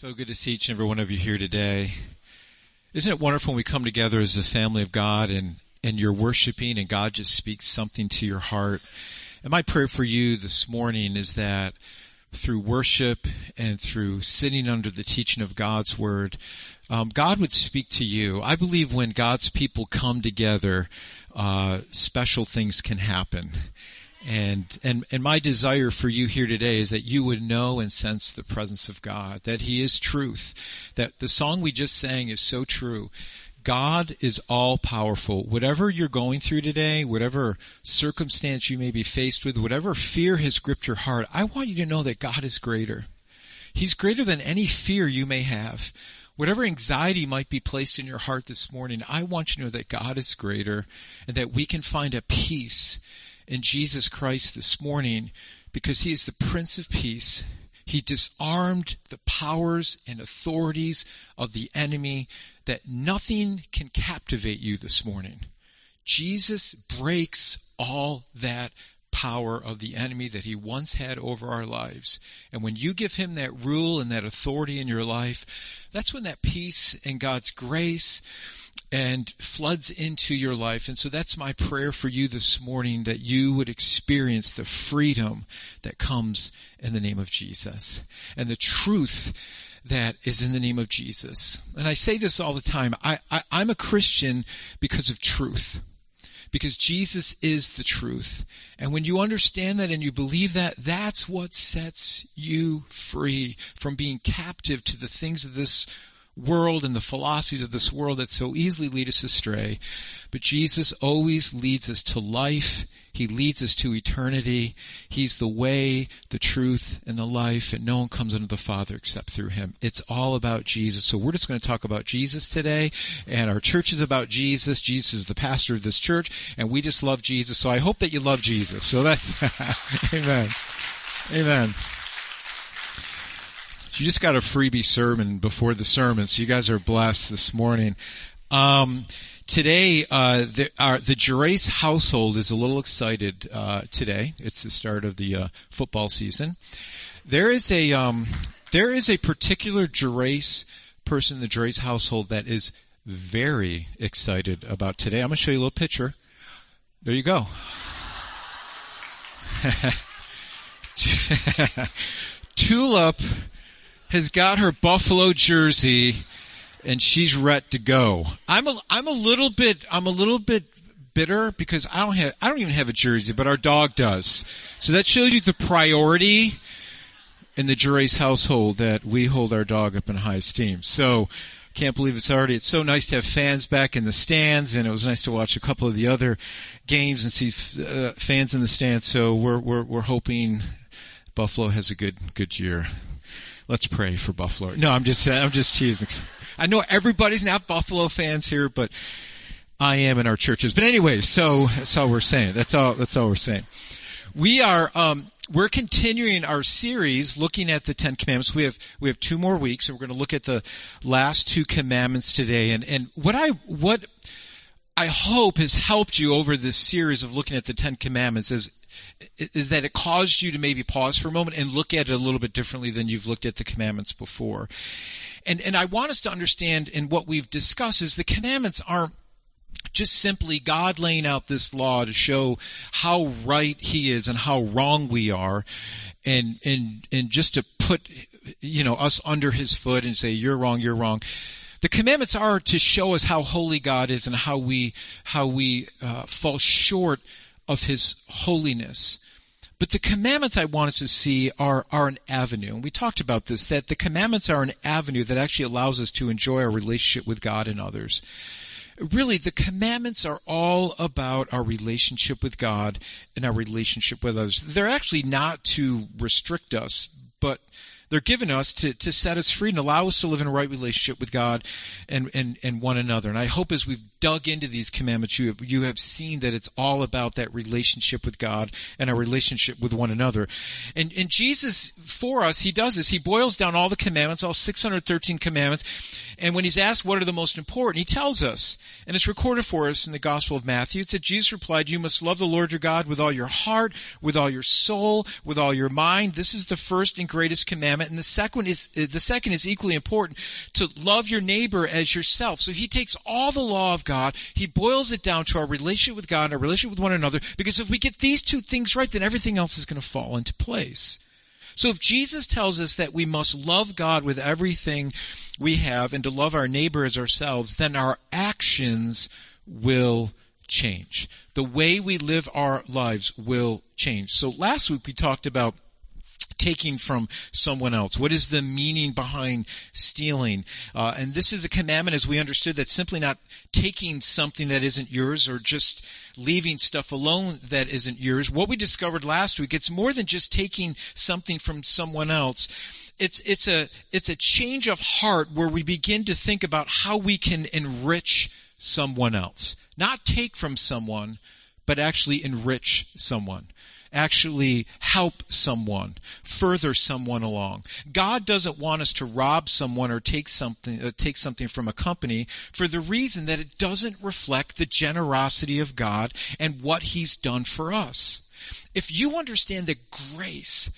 So good to see each and every one of you here today. Isn't it wonderful when we come together as a family of God and, and you're worshiping and God just speaks something to your heart? And my prayer for you this morning is that through worship and through sitting under the teaching of God's word, um, God would speak to you. I believe when God's people come together, uh, special things can happen. And, and, and my desire for you here today is that you would know and sense the presence of God, that He is truth, that the song we just sang is so true. God is all powerful. Whatever you're going through today, whatever circumstance you may be faced with, whatever fear has gripped your heart, I want you to know that God is greater. He's greater than any fear you may have. Whatever anxiety might be placed in your heart this morning, I want you to know that God is greater and that we can find a peace in Jesus Christ this morning because he is the Prince of Peace. He disarmed the powers and authorities of the enemy that nothing can captivate you this morning. Jesus breaks all that power of the enemy that he once had over our lives. And when you give him that rule and that authority in your life, that's when that peace and God's grace and floods into your life. And so that's my prayer for you this morning that you would experience the freedom that comes in the name of Jesus and the truth that is in the name of Jesus. And I say this all the time. I, I, I'm a Christian because of truth because Jesus is the truth. And when you understand that and you believe that, that's what sets you free from being captive to the things of this world and the philosophies of this world that so easily lead us astray. But Jesus always leads us to life. He leads us to eternity. He's the way, the truth, and the life, and no one comes unto the Father except through Him. It's all about Jesus. So we're just going to talk about Jesus today, and our church is about Jesus. Jesus is the pastor of this church, and we just love Jesus. So I hope that you love Jesus. So that's, amen. Amen. You just got a freebie sermon before the sermon, so you guys are blessed this morning. Um, today, uh, the, our, the household is a little excited uh, today. It's the start of the uh, football season. There is a um, there is a particular Gerace person in the Gerace household that is very excited about today. I'm going to show you a little picture. There you go. Tulip has got her Buffalo jersey and she's ready to go. I'm a I'm a little bit I'm a little bit bitter because I don't have I don't even have a jersey, but our dog does. So that shows you the priority in the Gerace household that we hold our dog up in high esteem. So can't believe it's already it's so nice to have fans back in the stands and it was nice to watch a couple of the other games and see uh, fans in the stands so we're we're we're hoping Buffalo has a good good year Let's pray for Buffalo. No, I'm just I'm just teasing. I know everybody's not Buffalo fans here, but I am in our churches. But anyway, so that's all we're saying. That's all. That's all we're saying. We are. Um, we're continuing our series looking at the Ten Commandments. We have we have two more weeks, and we're going to look at the last two commandments today. And and what I what I hope has helped you over this series of looking at the Ten Commandments is is that it caused you to maybe pause for a moment and look at it a little bit differently than you've looked at the commandments before. And, and I want us to understand in what we've discussed is the commandments aren't just simply God laying out this law to show how right he is and how wrong we are and and and just to put you know us under his foot and say you're wrong you're wrong the commandments are to show us how holy God is and how we how we uh, fall short of his holiness. But the commandments I want us to see are, are an avenue. And we talked about this, that the commandments are an avenue that actually allows us to enjoy our relationship with God and others. Really, the commandments are all about our relationship with God and our relationship with others. They're actually not to restrict us, but they're given us to, to set us free and allow us to live in a right relationship with God and, and, and one another. And I hope as we've dug into these commandments, you have, you have seen that it's all about that relationship with God and our relationship with one another. And, and Jesus, for us, he does this. He boils down all the commandments, all 613 commandments. And when he's asked what are the most important, he tells us, and it's recorded for us in the Gospel of Matthew. It said, Jesus replied, you must love the Lord your God with all your heart, with all your soul, with all your mind. This is the first and greatest commandment. And the second is, the second is equally important to love your neighbor as yourself. So he takes all the law of God, he boils it down to our relationship with God and our relationship with one another, because if we get these two things right, then everything else is going to fall into place. So if Jesus tells us that we must love God with everything we have and to love our neighbor as ourselves, then our actions will change. The way we live our lives will change. So last week we talked about taking from someone else? What is the meaning behind stealing? Uh, and this is a commandment as we understood that simply not taking something that isn't yours or just leaving stuff alone that isn't yours. What we discovered last week, it's more than just taking something from someone else it's it's a it's a change of heart where we begin to think about how we can enrich someone else not take from someone but actually enrich someone actually help someone, further someone along. God doesn't want us to rob someone or take something, uh, take something from a company for the reason that it doesn't reflect the generosity of God and what He's done for us. If you understand the grace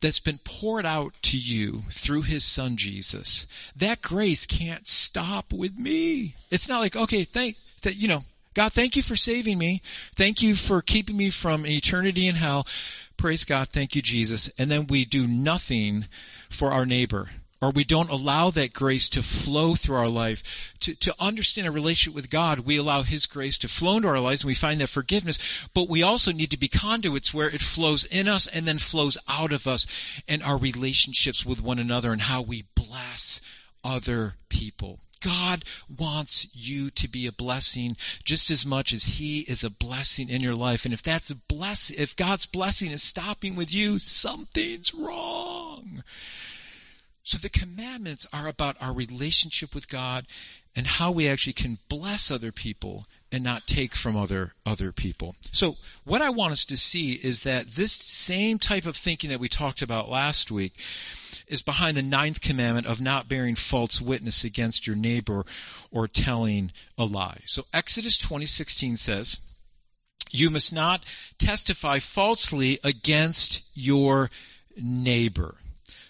that's been poured out to you through his son Jesus, that grace can't stop with me. It's not like, okay, thank that, you know, God, thank you for saving me. Thank you for keeping me from eternity in hell. Praise God. Thank you, Jesus. And then we do nothing for our neighbor or we don't allow that grace to flow through our life. To, to understand a relationship with God, we allow His grace to flow into our lives and we find that forgiveness, but we also need to be conduits where it flows in us and then flows out of us and our relationships with one another and how we bless other people. God wants you to be a blessing just as much as He is a blessing in your life. And if that's a blessing, if God's blessing is stopping with you, something's wrong. So the commandments are about our relationship with God and how we actually can bless other people and not take from other other people. So what I want us to see is that this same type of thinking that we talked about last week is behind the ninth commandment of not bearing false witness against your neighbor or telling a lie. So Exodus 20:16 says, "You must not testify falsely against your neighbor."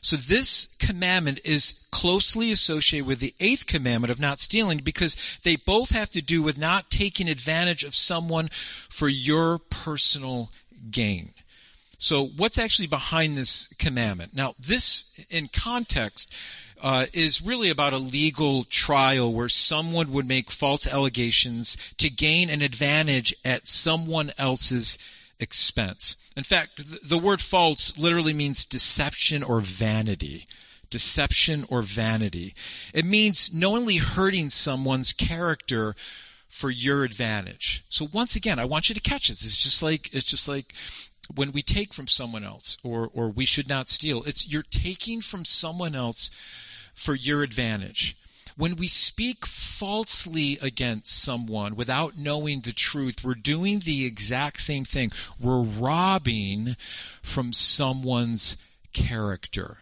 So this commandment is closely associated with the eighth commandment of not stealing because they both have to do with not taking advantage of someone for your personal gain. So what's actually behind this commandment? Now, this in context uh, is really about a legal trial where someone would make false allegations to gain an advantage at someone else's expense. In fact, the word false literally means deception or vanity. Deception or vanity. It means knowingly hurting someone's character for your advantage. So once again, I want you to catch this. It's just like, it's just like when we take from someone else or, or we should not steal. It's you're taking from someone else for your advantage. When we speak falsely against someone without knowing the truth, we're doing the exact same thing. We're robbing from someone's character.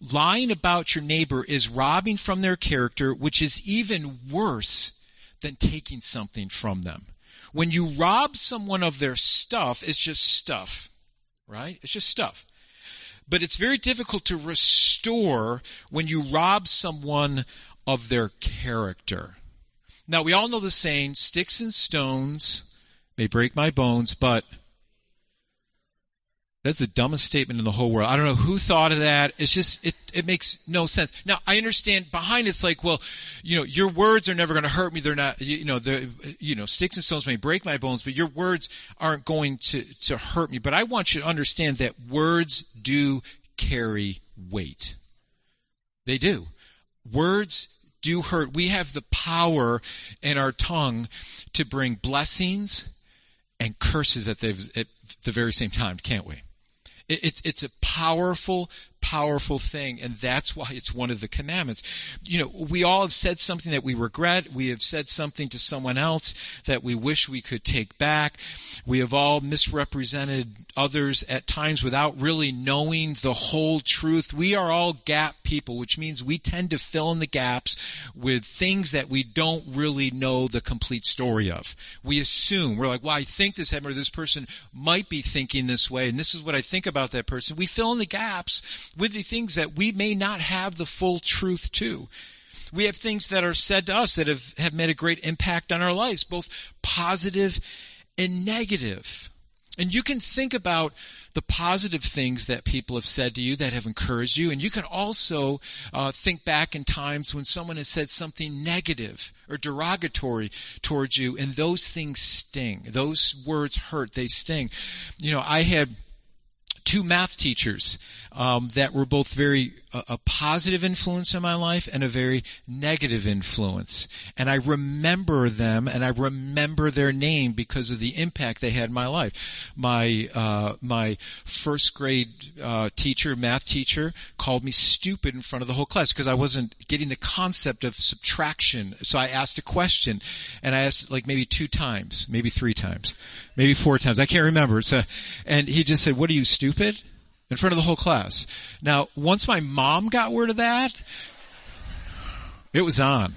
Lying about your neighbor is robbing from their character, which is even worse than taking something from them. When you rob someone of their stuff, it's just stuff, right? It's just stuff. But it's very difficult to restore when you rob someone of their character. Now, we all know the saying, sticks and stones may break my bones, but that's the dumbest statement in the whole world. I don't know who thought of that. It's just, it, it makes no sense. Now, I understand behind it's like, well, you know, your words are never going to hurt me. They're not, you know, the, you know, sticks and stones may break my bones, but your words aren't going to, to hurt me. But I want you to understand that words do carry weight. They do. Words do hurt. We have the power in our tongue to bring blessings and curses at the, at the very same time, can't we? It's, it's a powerful, powerful thing, and that's why it's one of the commandments. You know, we all have said something that we regret. We have said something to someone else that we wish we could take back. We have all misrepresented others at times without really knowing the whole truth. We are all gap people, which means we tend to fill in the gaps with things that we don't really know the complete story of. We assume, we're like, well, I think this happened, or this person might be thinking this way, and this is what I think about that person. We fill in the gaps with the things that we may not have the full truth to. We have things that are said to us that have, have made a great impact on our lives, both positive and negative. And you can think about the positive things that people have said to you that have encouraged you. And you can also uh, think back in times when someone has said something negative or derogatory towards you, and those things sting. Those words hurt. They sting. You know, I had two math teachers um, that were both very uh, a positive influence in my life and a very negative influence. And I remember them, and I remember their name because of the impact they had in my life. My uh, my first grade uh, teacher, math teacher, called me stupid in front of the whole class because I wasn't getting the concept of subtraction. So I asked a question, and I asked like maybe two times, maybe three times, maybe four times. I can't remember. So, and he just said, "What are you stupid?" In front of the whole class. Now, once my mom got word of that, it was on.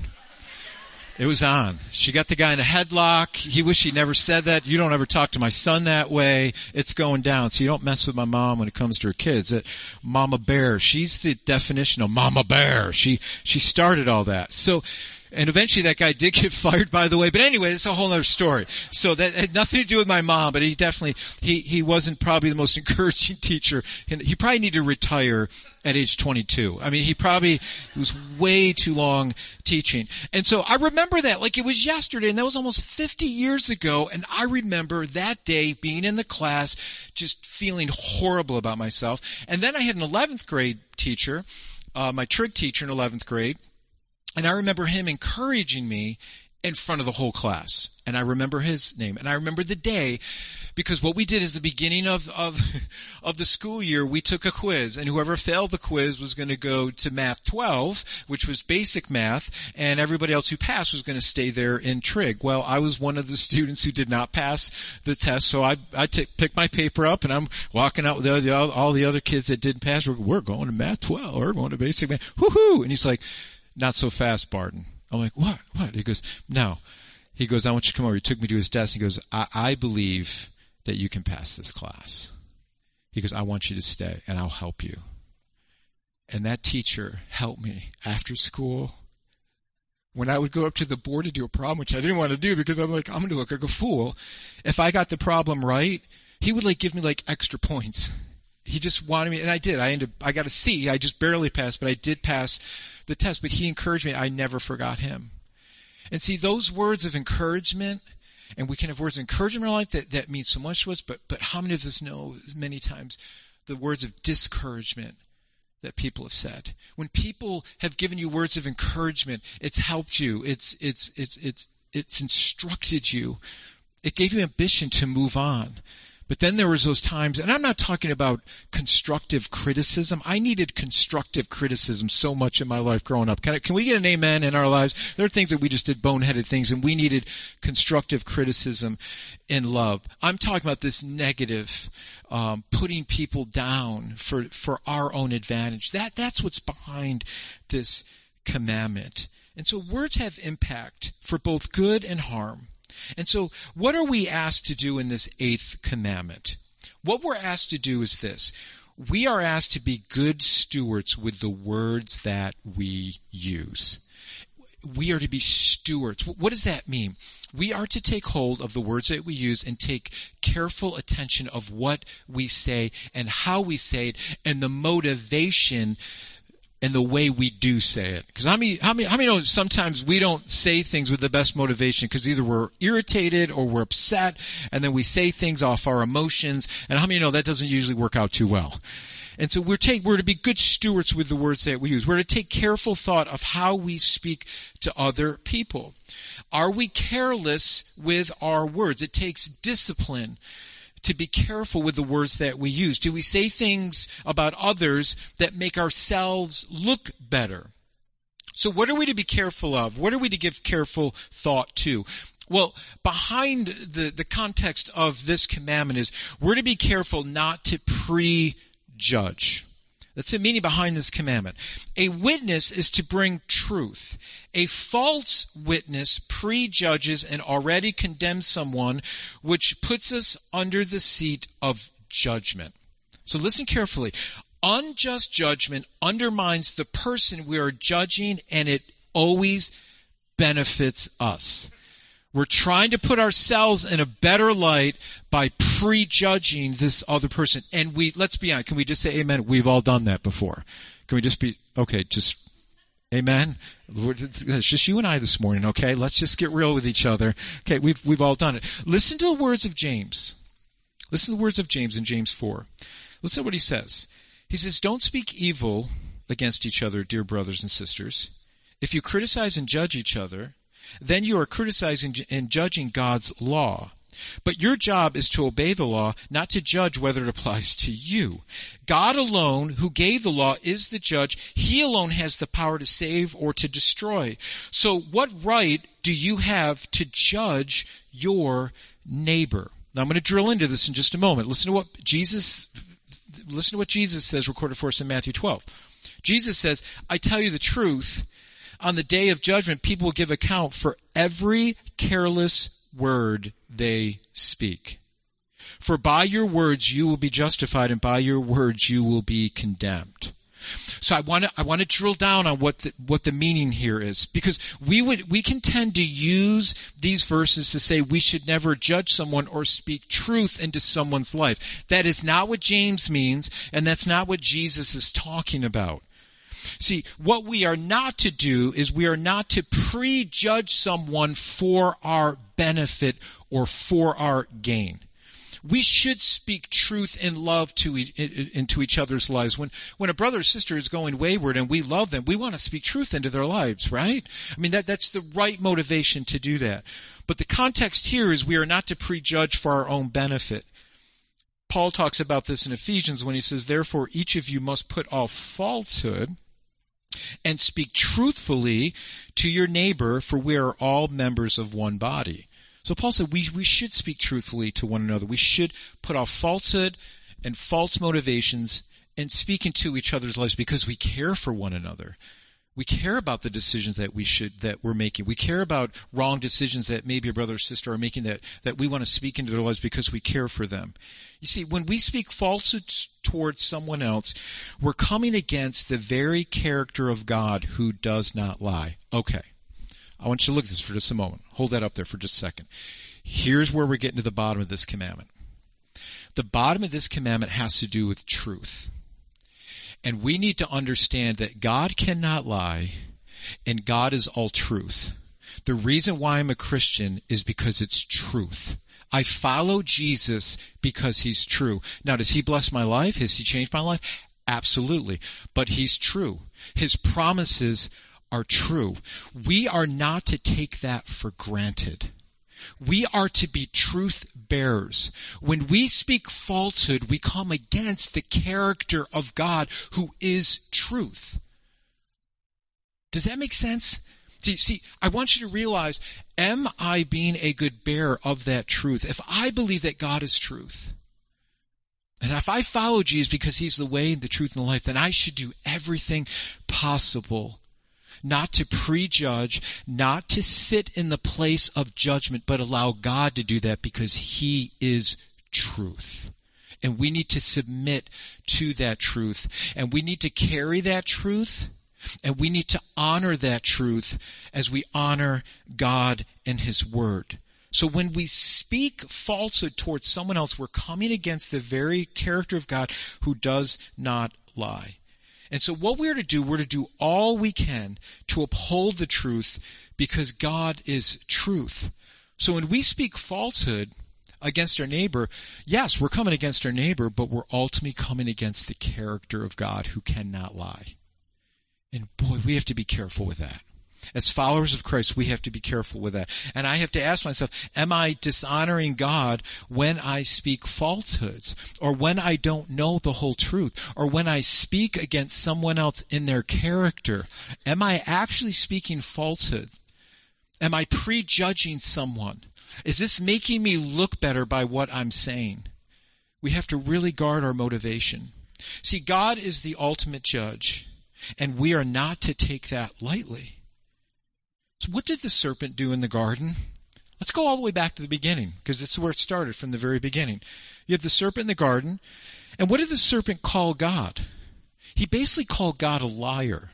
It was on. She got the guy in a headlock. He wished he never said that. You don't ever talk to my son that way. It's going down. So you don't mess with my mom when it comes to her kids. That Mama Bear, she's the definition of Mama Bear. She she started all that. So and eventually that guy did get fired, by the way. But anyway, it's a whole other story. So that had nothing to do with my mom, but he definitely, he, he wasn't probably the most encouraging teacher. He probably needed to retire at age 22. I mean, he probably was way too long teaching. And so I remember that like it was yesterday and that was almost 50 years ago. And I remember that day being in the class, just feeling horrible about myself. And then I had an 11th grade teacher, uh, my trig teacher in 11th grade and I remember him encouraging me in front of the whole class. And I remember his name. And I remember the day because what we did is the beginning of, of, of the school year, we took a quiz and whoever failed the quiz was going to go to math 12, which was basic math, and everybody else who passed was going to stay there in trig. Well, I was one of the students who did not pass the test, so I, I t- picked my paper up and I'm walking out with the, all, all the other kids that didn't pass. We're, we're going to math 12. We're going to basic math. Woohoo! And he's like, not so fast, Barton. I'm like, what? What? He goes, no. He goes, I want you to come over. He took me to his desk. He goes, I, I believe that you can pass this class. He goes, I want you to stay and I'll help you. And that teacher helped me after school. When I would go up to the board to do a problem, which I didn't want to do because I'm like, I'm going to look like a fool. If I got the problem right, he would like give me like extra points he just wanted me, and I did. I ended, I got a C. I just barely passed, but I did pass the test. But he encouraged me. I never forgot him. And see, those words of encouragement, and we can have words of encouragement in our life that, that mean so much to us, but, but how many of us know many times the words of discouragement that people have said? When people have given you words of encouragement, it's helped you. It's, it's, it's, it's, it's instructed you. It gave you ambition to move on. But then there was those times, and I'm not talking about constructive criticism. I needed constructive criticism so much in my life growing up. Can, I, can we get an amen in our lives? There are things that we just did boneheaded things, and we needed constructive criticism in love. I'm talking about this negative, um, putting people down for for our own advantage. That that's what's behind this commandment. And so words have impact for both good and harm. And so, what are we asked to do in this eighth commandment? What we're asked to do is this. We are asked to be good stewards with the words that we use. We are to be stewards. What does that mean? We are to take hold of the words that we use and take careful attention of what we say and how we say it and the motivation and the way we do say it. Because how many, how many, how many know sometimes we don't say things with the best motivation because either we're irritated or we're upset and then we say things off our emotions. And how many know that doesn't usually work out too well? And so we're take, we're to be good stewards with the words that we use. We're to take careful thought of how we speak to other people. Are we careless with our words? It takes discipline to be careful with the words that we use. Do we say things about others that make ourselves look better? So what are we to be careful of? What are we to give careful thought to? Well, behind the, the context of this commandment is we're to be careful not to prejudge. That's the meaning behind this commandment. A witness is to bring truth. A false witness prejudges and already condemns someone, which puts us under the seat of judgment. So listen carefully unjust judgment undermines the person we are judging and it always benefits us. We're trying to put ourselves in a better light by prejudging this other person. And we, let's be honest, can we just say amen? We've all done that before. Can we just be, okay, just, amen? It's just you and I this morning, okay? Let's just get real with each other. Okay, we've, we've all done it. Listen to the words of James. Listen to the words of James in James 4. Listen to what he says. He says, Don't speak evil against each other, dear brothers and sisters. If you criticize and judge each other, then you are criticizing and judging God's law. But your job is to obey the law, not to judge whether it applies to you. God alone, who gave the law, is the judge. He alone has the power to save or to destroy. So what right do you have to judge your neighbor? Now I'm going to drill into this in just a moment. Listen to what Jesus listen to what Jesus says recorded for us in Matthew 12. Jesus says, I tell you the truth, on the day of judgment, people will give account for every careless word they speak. For by your words you will be justified, and by your words you will be condemned. So I want to I want to drill down on what the, what the meaning here is because we would we can tend to use these verses to say we should never judge someone or speak truth into someone's life. That is not what James means and that's not what Jesus is talking about. See, what we are not to do is we are not to prejudge someone for our benefit or for our gain. We should speak truth and love to e- into each other's lives. When when a brother or sister is going wayward and we love them, we want to speak truth into their lives, right? I mean that that's the right motivation to do that. But the context here is we are not to prejudge for our own benefit. Paul talks about this in Ephesians when he says, Therefore, each of you must put off falsehood and speak truthfully to your neighbor, for we are all members of one body. So Paul said we, we should speak truthfully to one another. We should put off falsehood and false motivations and speak into each other's lives because we care for one another we care about the decisions that we should that we're making. We care about wrong decisions that maybe a brother or sister are making that that we want to speak into their lives because we care for them. You see, when we speak falsehoods towards someone else, we're coming against the very character of God who does not lie. Okay. I want you to look at this for just a moment. Hold that up there for just a second. Here's where we're getting to the bottom of this commandment. The bottom of this commandment has to do with truth. And we need to understand that God cannot lie and God is all truth. The reason why I'm a Christian is because it's truth. I follow Jesus because he's true. Now, does he bless my life? Has he changed my life? Absolutely. But he's true. His promises are true. We are not to take that for granted. We are to be truth bearers. When we speak falsehood, we come against the character of God who is truth. Does that make sense? See, see, I want you to realize, am I being a good bearer of that truth? If I believe that God is truth, and if I follow Jesus because he's the way, the truth, and the life, then I should do everything possible not to prejudge, not to sit in the place of judgment, but allow God to do that because He is truth. And we need to submit to that truth. And we need to carry that truth. And we need to honor that truth as we honor God and His Word. So when we speak falsehood towards someone else, we're coming against the very character of God who does not lie. And so what we're to do, we're to do all we can to uphold the truth because God is truth. So when we speak falsehood against our neighbor, yes, we're coming against our neighbor, but we're ultimately coming against the character of God who cannot lie. And boy, we have to be careful with that. As followers of Christ, we have to be careful with that. And I have to ask myself, am I dishonoring God when I speak falsehoods? Or when I don't know the whole truth? Or when I speak against someone else in their character? Am I actually speaking falsehood? Am I prejudging someone? Is this making me look better by what I'm saying? We have to really guard our motivation. See, God is the ultimate judge, and we are not to take that lightly. So, what did the serpent do in the garden? Let's go all the way back to the beginning, because this is where it started from the very beginning. You have the serpent in the garden, and what did the serpent call God? He basically called God a liar.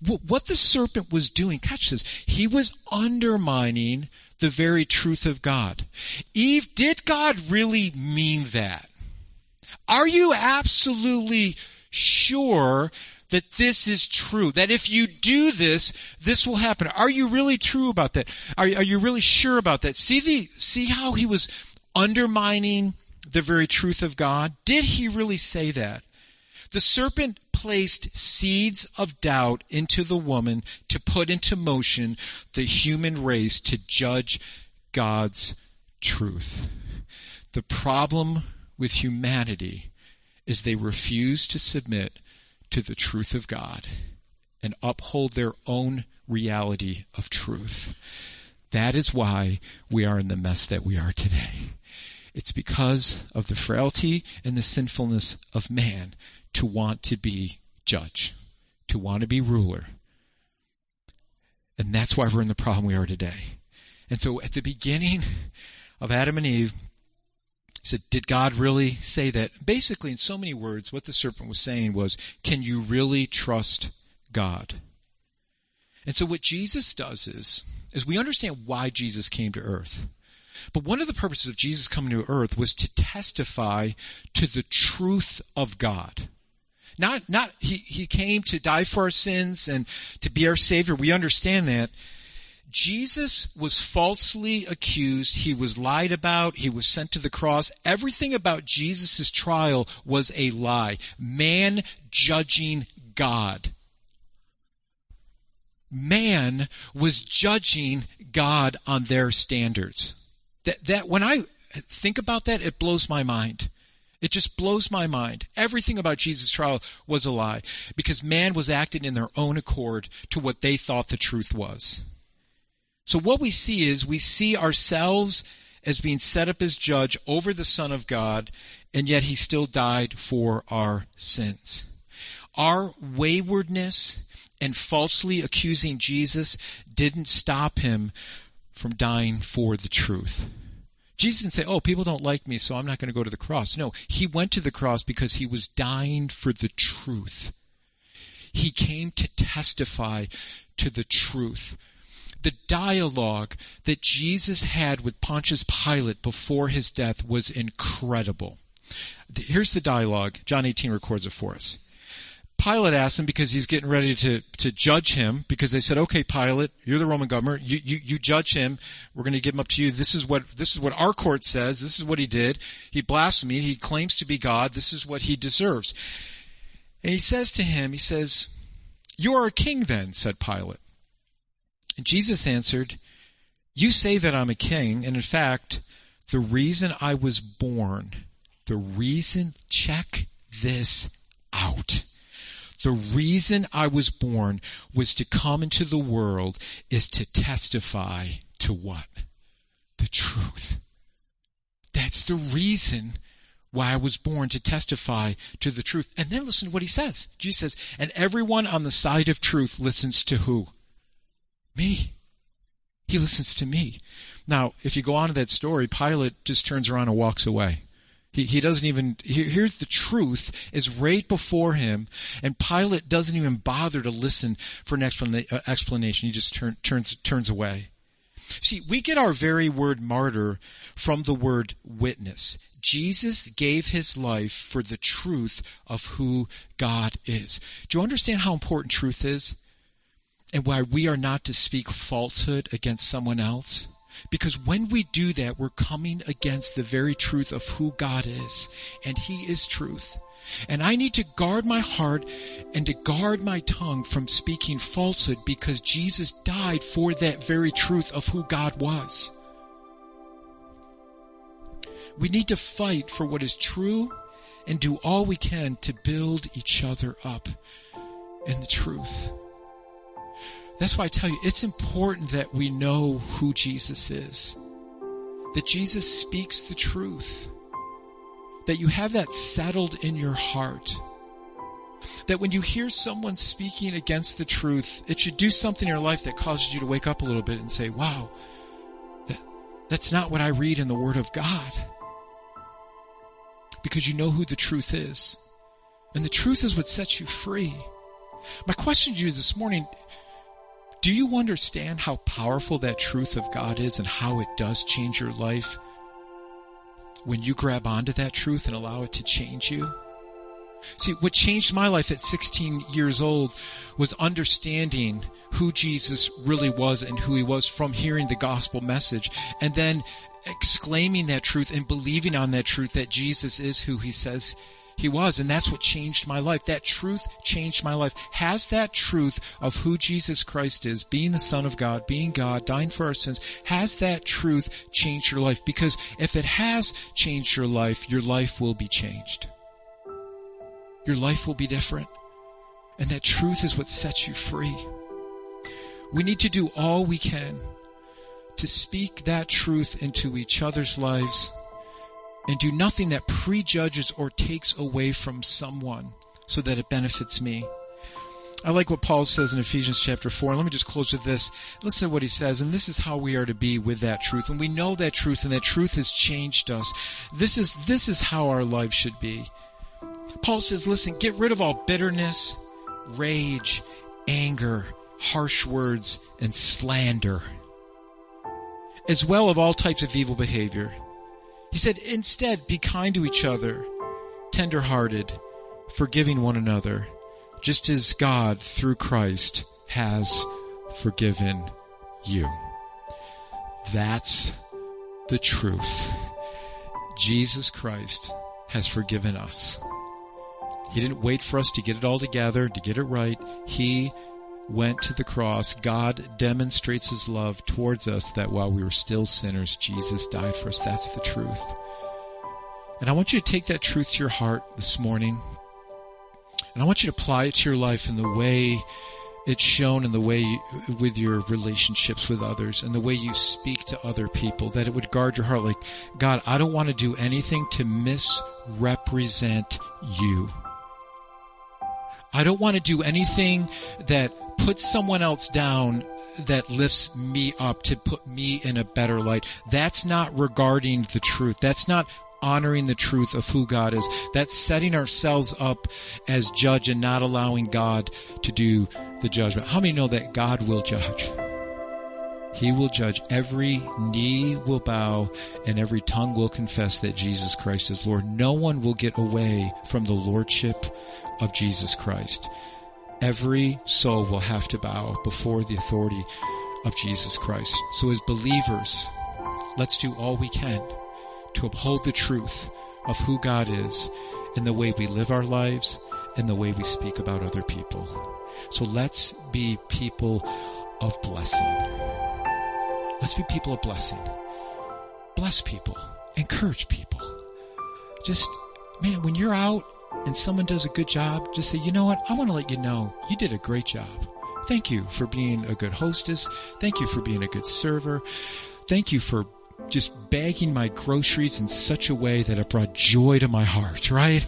What the serpent was doing, catch this, he was undermining the very truth of God. Eve, did God really mean that? Are you absolutely sure that this is true? That if you do this, this will happen? Are you really true about that? Are, are you really sure about that? See the, see how he was undermining the very truth of God? Did he really say that? The serpent placed seeds of doubt into the woman to put into motion the human race to judge God's truth. The problem with humanity is they refuse to submit to the truth of God and uphold their own reality of truth. That is why we are in the mess that we are today. It's because of the frailty and the sinfulness of man to want to be judge, to want to be ruler. And that's why we're in the problem we are today. And so at the beginning of Adam and Eve, he said, Did God really say that? Basically, in so many words, what the serpent was saying was, Can you really trust God? And so what Jesus does is, is we understand why Jesus came to earth. But one of the purposes of Jesus coming to earth was to testify to the truth of God. Not, not, he, he came to die for our sins and to be our Savior. We understand that. Jesus was falsely accused. He was lied about. He was sent to the cross. Everything about Jesus' trial was a lie. Man judging God. Man was judging God on their standards. That, that, when I think about that, it blows my mind. It just blows my mind. Everything about Jesus' trial was a lie because man was acting in their own accord to what they thought the truth was. So what we see is we see ourselves as being set up as judge over the Son of God, and yet he still died for our sins. Our waywardness and falsely accusing Jesus didn't stop him from dying for the truth. Jesus didn't say, Oh, people don't like me, so I'm not going to go to the cross. No, he went to the cross because he was dying for the truth. He came to testify to the truth. The dialogue that Jesus had with Pontius Pilate before his death was incredible. Here's the dialogue. John 18 records it for us. Pilate asks him because he's getting ready to, to judge him because they said, okay, Pilate, you're the Roman governor. You, you, you judge him. We're going to give him up to you. This is what, this is what our court says. This is what he did. He blasphemed. He claims to be God. This is what he deserves. And he says to him, he says, you are a king then, said Pilate. Jesus answered, you say that I'm a king. And in fact, the reason I was born, the reason, check this out the reason I was born was to come into the world is to testify to what? The truth. That's the reason why I was born to testify to the truth. And then listen to what he says. Jesus says, and everyone on the side of truth listens to who? Me. He listens to me. Now, if you go on to that story, Pilate just turns around and walks away. He, he doesn't even, he, here's the truth is right before him, and Pilate doesn't even bother to listen for an explana- uh, explanation. He just turn, turns, turns away. See, we get our very word martyr from the word witness. Jesus gave his life for the truth of who God is. Do you understand how important truth is? And why we are not to speak falsehood against someone else? Because when we do that, we're coming against the very truth of who God is. And He is truth. And I need to guard my heart and to guard my tongue from speaking falsehood because Jesus died for that very truth of who God was. We need to fight for what is true and do all we can to build each other up in the truth. That's why I tell you, it's important that we know who Jesus is. That Jesus speaks the truth. That you have that settled in your heart. That when you hear someone speaking against the truth, it should do something in your life that causes you to wake up a little bit and say, wow, that, that's not what I read in the Word of God because you know who the truth is. And the truth is what sets you free. My question to you this morning, do you understand how powerful that truth of God is and how it does change your life when you grab onto that truth and allow it to change you? See, what changed my life at 16 years old was understanding who Jesus really was and who he was from hearing the gospel message and then exclaiming that truth and believing on that truth that Jesus is who he says he was. And that's what changed my life. That truth changed my life. Has that truth of who Jesus Christ is, being the Son of God, being God, dying for our sins, has that truth changed your life? Because if it has changed your life, your life will be changed. Your life will be different. And that truth is what sets you free. We need to do all we can to speak that truth into each other's lives and do nothing that prejudges or takes away from someone so that it benefits me. I like what Paul says in Ephesians chapter 4. And let me just close with this. Listen to what he says. And this is how we are to be with that truth. And we know that truth and that truth has changed us. This is, this is how our lives should be. Paul says, listen, get rid of all bitterness, rage, anger, harsh words, and slander as well of all types of evil behavior. He said, instead, be kind to each other, tender-hearted, forgiving one another, just as God, through Christ, has forgiven you. That's the truth. Jesus Christ has forgiven us. He didn't wait for us to get it all together, to get it right. He went to the cross, God demonstrates his love towards us that while we were still sinners, Jesus died for us. That's the truth. And I want you to take that truth to your heart this morning. And I want you to apply it to your life in the way it's shown in the way you, with your relationships with others and the way you speak to other people that it would guard your heart like god i don't want to do anything to misrepresent you i don't want to do anything that put someone else down that lifts me up to put me in a better light. That's not regarding the truth. That's not honoring the truth of who God is. That's setting ourselves up as judge and not allowing God to do the judgment. How many know that God will judge? He will judge. Every knee will bow and every tongue will confess that Jesus Christ is Lord. No one will get away from the lordship of Jesus Christ every soul will have to bow before the authority of Jesus Christ. So as believers, let's do all we can to uphold the truth of who God is in the way we live our lives and the way we speak about other people. So let's be people of blessing. Let's be people of blessing. Bless people. Encourage people. Just, man, when you're out and someone does a good job, just say, you know what? I want to let you know you did a great job. Thank you for being a good hostess. Thank you for being a good server. Thank you for just bagging my groceries in such a way that it brought joy to my heart, right?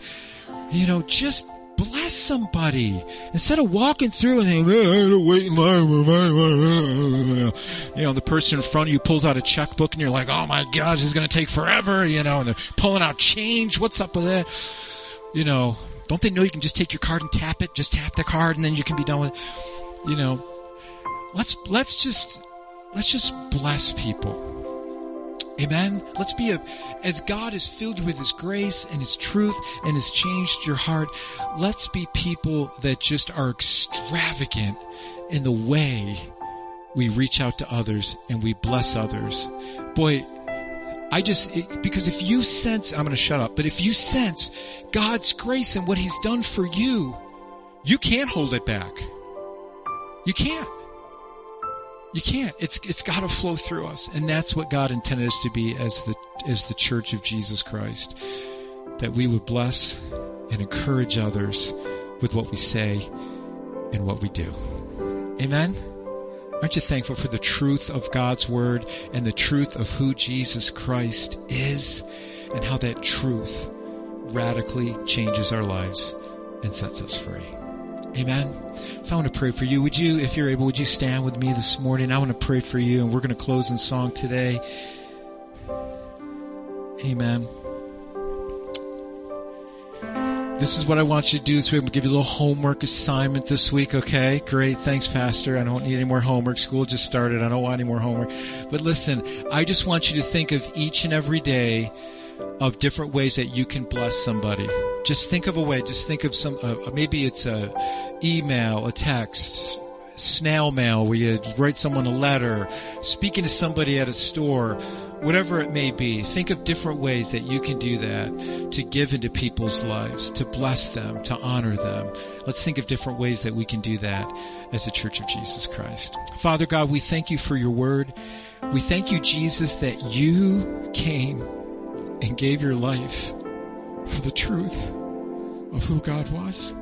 You know, just bless somebody instead of walking through and saying, I had to wait in line. You know, the person in front of you pulls out a checkbook and you're like, oh my gosh, this is going to take forever, you know, and they're pulling out change. What's up with that? You know, don't they know you can just take your card and tap it? Just tap the card and then you can be done with it. You know, let's, let's just, let's just bless people. Amen. Let's be a, as God is filled you with His grace and His truth and has changed your heart, let's be people that just are extravagant in the way we reach out to others and we bless others. Boy, I just, it, because if you sense, I'm going to shut up, but if you sense God's grace and what He's done for you, you can't hold it back. You can't. You can't. It's it's got to flow through us, and that's what God intended us to be as the as the Church of Jesus Christ. That we would bless and encourage others with what we say and what we do. Amen. Aren't you thankful for the truth of God's Word and the truth of who Jesus Christ is and how that truth radically changes our lives and sets us free? Amen. So I want to pray for you. Would you, if you're able, would you stand with me this morning? I want to pray for you and we're going to close in song today. Amen. This is what I want you to do. So we're going to give you a little homework assignment this week, okay? Great. Thanks, Pastor. I don't need any more homework. School just started. I don't want any more homework. But listen, I just want you to think of each and every day of different ways that you can bless somebody. Just think of a way. Just think of some. Uh, maybe it's a email, a text, snail mail, where you write someone a letter, speaking to somebody at a store, whatever it may be. Think of different ways that you can do that to give into people's lives, to bless them, to honor them. Let's think of different ways that we can do that as a Church of Jesus Christ. Father God, we thank you for your word. We thank you, Jesus, that you came and gave your life for the truth of who God was.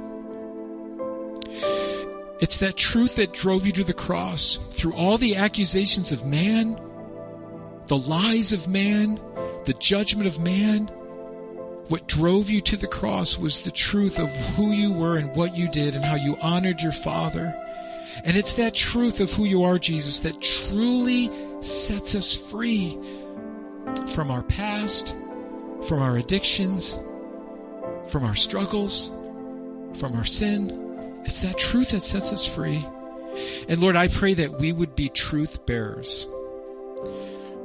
It's that truth that drove you to the cross through all the accusations of man, the lies of man, the judgment of man. What drove you to the cross was the truth of who you were and what you did and how you honored your Father. And it's that truth of who you are, Jesus, that truly sets us free from our past, from our addictions, from our struggles, from our sin. It's that truth that sets us free. And Lord, I pray that we would be truth bearers.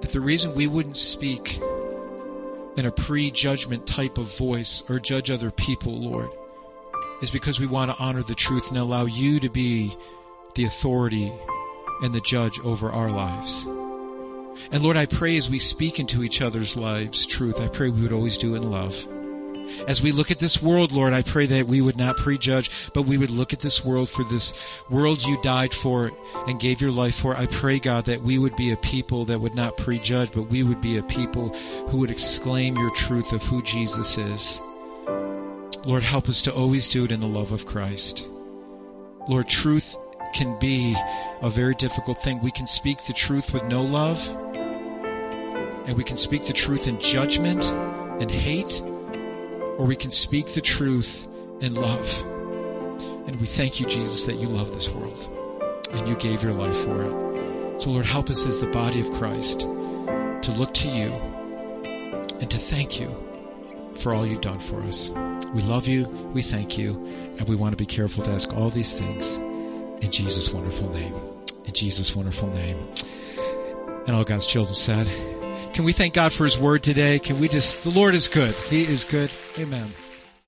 That the reason we wouldn't speak in a prejudgment type of voice or judge other people, Lord, is because we want to honor the truth and allow you to be the authority and the judge over our lives. And Lord, I pray as we speak into each other's lives truth, I pray we would always do it in love. As we look at this world, Lord, I pray that we would not prejudge, but we would look at this world for this world you died for and gave your life for. I pray, God, that we would be a people that would not prejudge, but we would be a people who would exclaim your truth of who Jesus is. Lord, help us to always do it in the love of Christ. Lord, truth can be a very difficult thing. We can speak the truth with no love, and we can speak the truth in judgment and hate or we can speak the truth in love. And we thank you, Jesus, that you love this world and you gave your life for it. So, Lord, help us as the body of Christ to look to you and to thank you for all you've done for us. We love you, we thank you, and we want to be careful to ask all these things in Jesus' wonderful name. In Jesus' wonderful name. And all God's children said, can we thank God for His Word today? Can we just, the Lord is good. He is good. Amen.